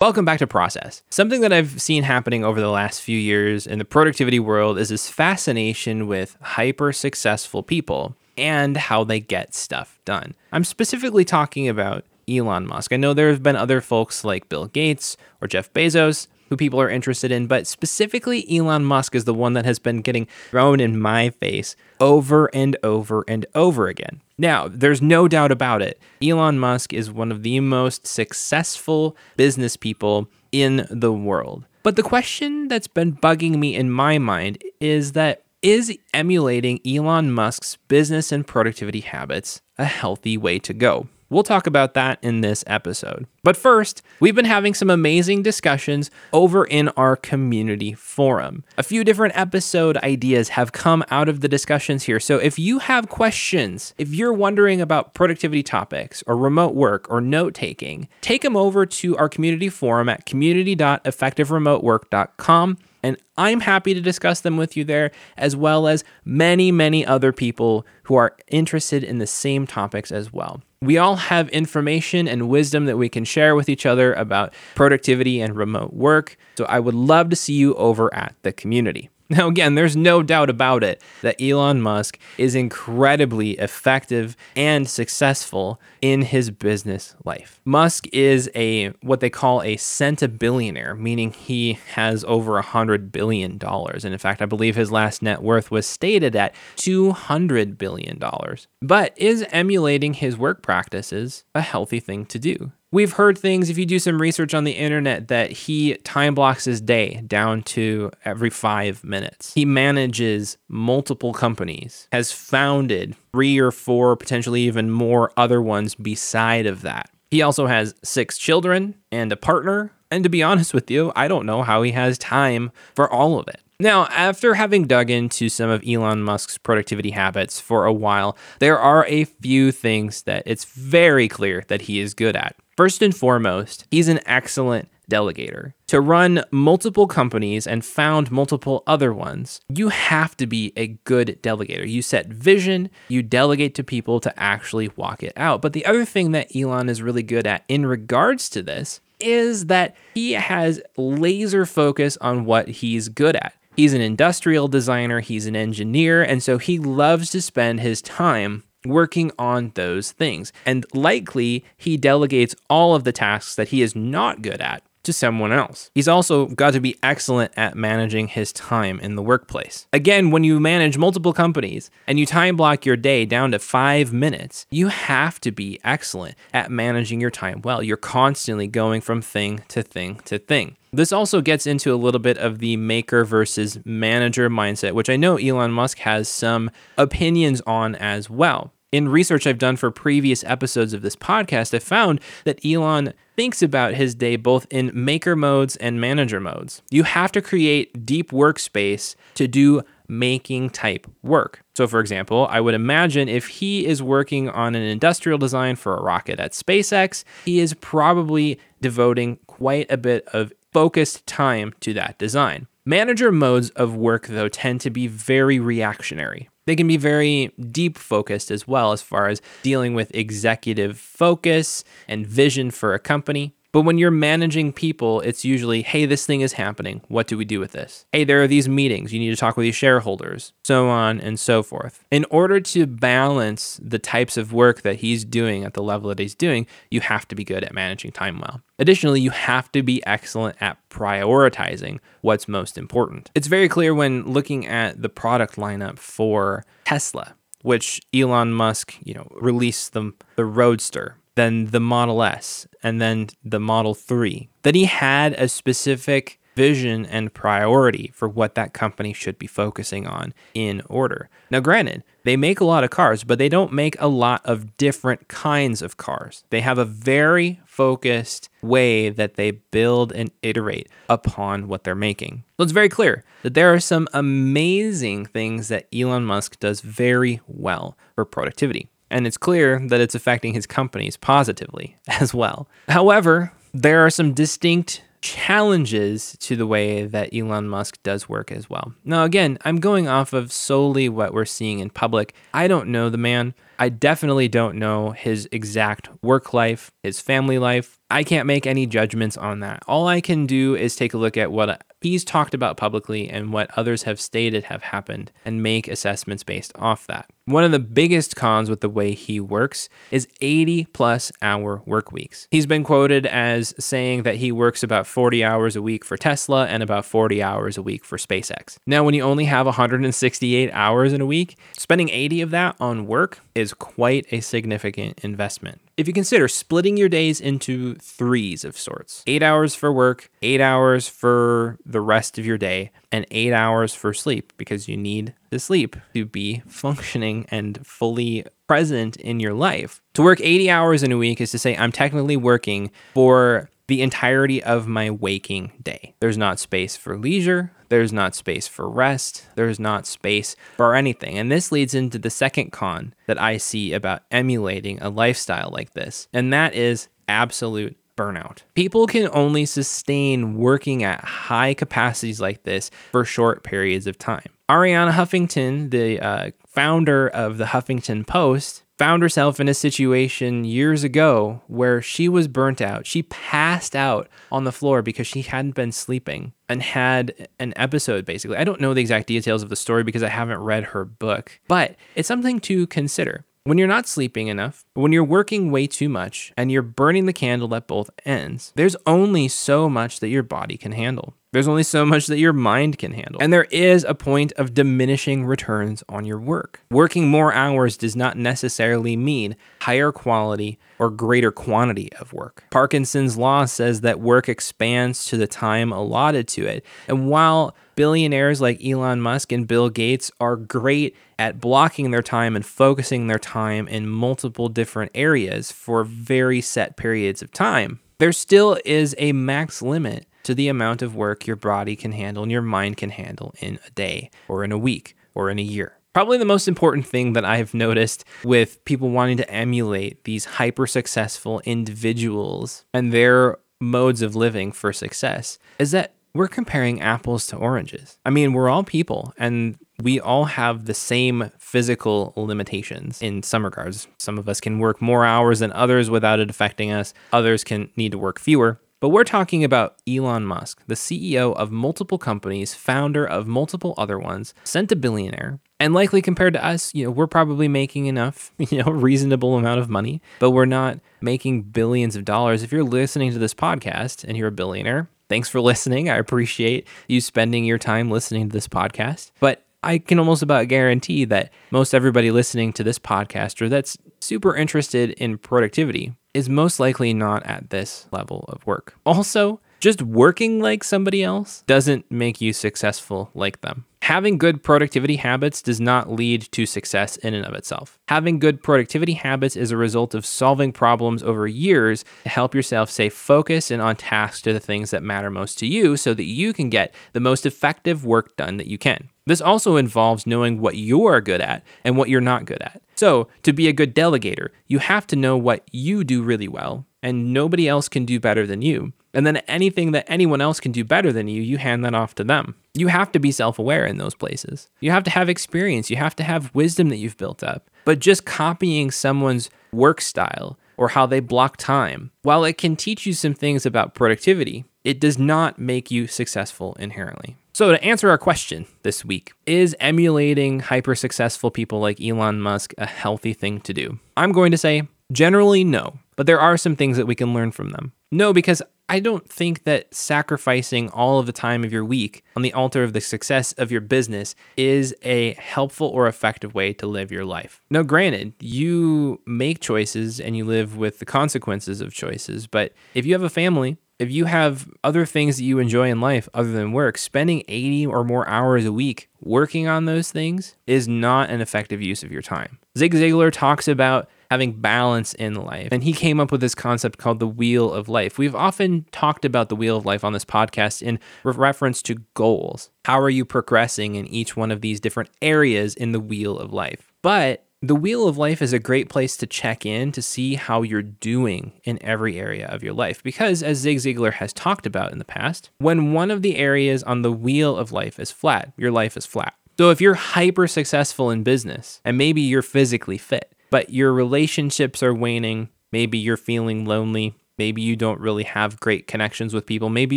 Welcome back to Process. Something that I've seen happening over the last few years in the productivity world is this fascination with hyper successful people and how they get stuff done. I'm specifically talking about Elon Musk. I know there have been other folks like Bill Gates or Jeff Bezos who people are interested in, but specifically Elon Musk is the one that has been getting thrown in my face over and over and over again. Now, there's no doubt about it. Elon Musk is one of the most successful business people in the world. But the question that's been bugging me in my mind is that is emulating Elon Musk's business and productivity habits a healthy way to go? We'll talk about that in this episode. But first, we've been having some amazing discussions over in our community forum. A few different episode ideas have come out of the discussions here. So if you have questions, if you're wondering about productivity topics or remote work or note taking, take them over to our community forum at community.effectiveremotework.com and I'm happy to discuss them with you there, as well as many, many other people who are interested in the same topics as well. We all have information and wisdom that we can share with each other about productivity and remote work. So I would love to see you over at the community. Now, again, there's no doubt about it that Elon Musk is incredibly effective and successful in his business life. Musk is a what they call a centibillionaire, meaning he has over a hundred billion dollars. And in fact, I believe his last net worth was stated at two hundred billion dollars. But is emulating his work practices a healthy thing to do? We've heard things, if you do some research on the internet, that he time blocks his day down to every five minutes. He manages multiple companies, has founded three or four, potentially even more other ones beside of that. He also has six children and a partner. And to be honest with you, I don't know how he has time for all of it. Now, after having dug into some of Elon Musk's productivity habits for a while, there are a few things that it's very clear that he is good at. First and foremost, he's an excellent delegator. To run multiple companies and found multiple other ones, you have to be a good delegator. You set vision, you delegate to people to actually walk it out. But the other thing that Elon is really good at in regards to this is that he has laser focus on what he's good at. He's an industrial designer, he's an engineer, and so he loves to spend his time working on those things. And likely he delegates all of the tasks that he is not good at to someone else. He's also got to be excellent at managing his time in the workplace. Again, when you manage multiple companies and you time block your day down to five minutes, you have to be excellent at managing your time well. You're constantly going from thing to thing to thing. This also gets into a little bit of the maker versus manager mindset, which I know Elon Musk has some opinions on as well. In research I've done for previous episodes of this podcast, I found that Elon thinks about his day both in maker modes and manager modes. You have to create deep workspace to do making type work. So, for example, I would imagine if he is working on an industrial design for a rocket at SpaceX, he is probably devoting quite a bit of focused time to that design. Manager modes of work, though, tend to be very reactionary. They can be very deep focused as well, as far as dealing with executive focus and vision for a company. But when you're managing people, it's usually, hey, this thing is happening. What do we do with this? Hey, there are these meetings. You need to talk with these shareholders, so on and so forth. In order to balance the types of work that he's doing at the level that he's doing, you have to be good at managing time well. Additionally, you have to be excellent at prioritizing what's most important. It's very clear when looking at the product lineup for Tesla, which Elon Musk, you know, released the, the Roadster then the Model S, and then the Model 3. That he had a specific vision and priority for what that company should be focusing on in order. Now, granted, they make a lot of cars, but they don't make a lot of different kinds of cars. They have a very focused way that they build and iterate upon what they're making. So it's very clear that there are some amazing things that Elon Musk does very well for productivity and it's clear that it's affecting his companies positively as well. However, there are some distinct challenges to the way that Elon Musk does work as well. Now, again, I'm going off of solely what we're seeing in public. I don't know the man. I definitely don't know his exact work life, his family life. I can't make any judgments on that. All I can do is take a look at what he's talked about publicly and what others have stated have happened and make assessments based off that. One of the biggest cons with the way he works is 80 plus hour work weeks. He's been quoted as saying that he works about 40 hours a week for Tesla and about 40 hours a week for SpaceX. Now, when you only have 168 hours in a week, spending 80 of that on work is quite a significant investment. If you consider splitting your days into threes of sorts eight hours for work, eight hours for the rest of your day, and eight hours for sleep because you need to sleep to be functioning and fully present in your life. To work 80 hours in a week is to say, I'm technically working for the entirety of my waking day. There's not space for leisure. There's not space for rest. There's not space for anything. And this leads into the second con that I see about emulating a lifestyle like this, and that is absolute burnout. People can only sustain working at high capacities like this for short periods of time. Arianna Huffington, the uh, founder of the Huffington Post, found herself in a situation years ago where she was burnt out. She passed out on the floor because she hadn't been sleeping and had an episode basically. I don't know the exact details of the story because I haven't read her book, but it's something to consider. When you're not sleeping enough, when you're working way too much, and you're burning the candle at both ends, there's only so much that your body can handle. There's only so much that your mind can handle. And there is a point of diminishing returns on your work. Working more hours does not necessarily mean higher quality or greater quantity of work. Parkinson's law says that work expands to the time allotted to it. And while billionaires like Elon Musk and Bill Gates are great at blocking their time and focusing their time in multiple different areas for very set periods of time, there still is a max limit to the amount of work your body can handle and your mind can handle in a day or in a week or in a year. Probably the most important thing that I've noticed with people wanting to emulate these hyper successful individuals and their modes of living for success is that we're comparing apples to oranges. I mean, we're all people and we all have the same physical limitations in some regards. Some of us can work more hours than others without it affecting us, others can need to work fewer. But we're talking about Elon Musk, the CEO of multiple companies, founder of multiple other ones, centibillionaire. And likely compared to us, you know, we're probably making enough, you know, reasonable amount of money, but we're not making billions of dollars. If you're listening to this podcast and you're a billionaire, thanks for listening. I appreciate you spending your time listening to this podcast. But I can almost about guarantee that most everybody listening to this podcast or that's super interested in productivity is most likely not at this level of work. Also, just working like somebody else doesn't make you successful like them. Having good productivity habits does not lead to success in and of itself. Having good productivity habits is a result of solving problems over years to help yourself stay focused and on task to the things that matter most to you so that you can get the most effective work done that you can. This also involves knowing what you are good at and what you're not good at. So, to be a good delegator, you have to know what you do really well and nobody else can do better than you. And then anything that anyone else can do better than you, you hand that off to them. You have to be self aware in those places. You have to have experience. You have to have wisdom that you've built up. But just copying someone's work style or how they block time, while it can teach you some things about productivity, it does not make you successful inherently. So, to answer our question this week, is emulating hyper successful people like Elon Musk a healthy thing to do? I'm going to say generally no, but there are some things that we can learn from them. No, because I don't think that sacrificing all of the time of your week on the altar of the success of your business is a helpful or effective way to live your life. Now, granted, you make choices and you live with the consequences of choices, but if you have a family, if you have other things that you enjoy in life other than work, spending 80 or more hours a week working on those things is not an effective use of your time. Zig Ziglar talks about having balance in life. And he came up with this concept called the wheel of life. We've often talked about the wheel of life on this podcast in re- reference to goals. How are you progressing in each one of these different areas in the wheel of life? But The Wheel of Life is a great place to check in to see how you're doing in every area of your life. Because, as Zig Ziglar has talked about in the past, when one of the areas on the Wheel of Life is flat, your life is flat. So, if you're hyper successful in business and maybe you're physically fit, but your relationships are waning, maybe you're feeling lonely, maybe you don't really have great connections with people, maybe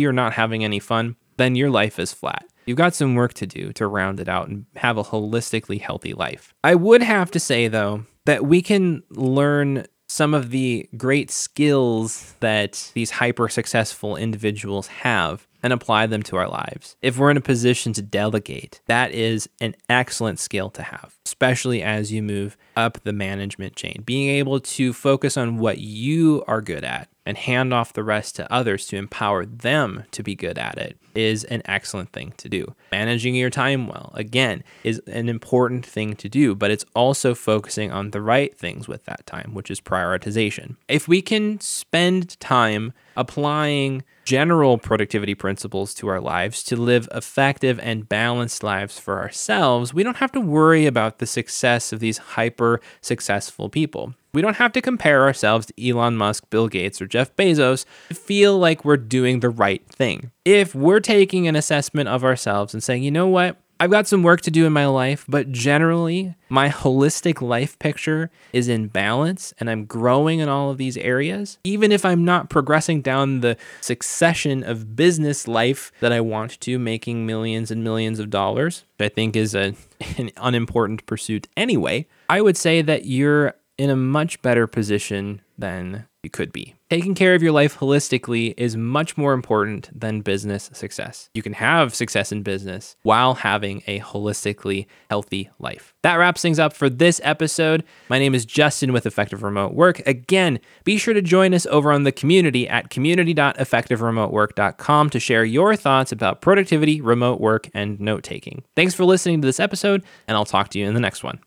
you're not having any fun, then your life is flat. You've got some work to do to round it out and have a holistically healthy life. I would have to say, though, that we can learn some of the great skills that these hyper successful individuals have and apply them to our lives. If we're in a position to delegate, that is an excellent skill to have, especially as you move up the management chain. Being able to focus on what you are good at and hand off the rest to others to empower them to be good at it is an excellent thing to do. Managing your time well, again, is an important thing to do, but it's also focusing on the right things with that time, which is prioritization. If we can spend time applying general productivity principles to our lives to live effective and balanced lives for ourselves, we don't have to worry about the success of these hyper successful people. We don't have to compare ourselves to Elon Musk, Bill Gates, or Jeff Bezos to feel like we're doing the right thing. If we're taking an assessment of ourselves and saying, you know what, I've got some work to do in my life, but generally, my holistic life picture is in balance and I'm growing in all of these areas. Even if I'm not progressing down the succession of business life that I want to, making millions and millions of dollars, which I think is a, an unimportant pursuit anyway, I would say that you're in a much better position than you could be. Taking care of your life holistically is much more important than business success. You can have success in business while having a holistically healthy life. That wraps things up for this episode. My name is Justin with Effective Remote Work. Again, be sure to join us over on the community at community.effectiveremotework.com to share your thoughts about productivity, remote work, and note taking. Thanks for listening to this episode, and I'll talk to you in the next one.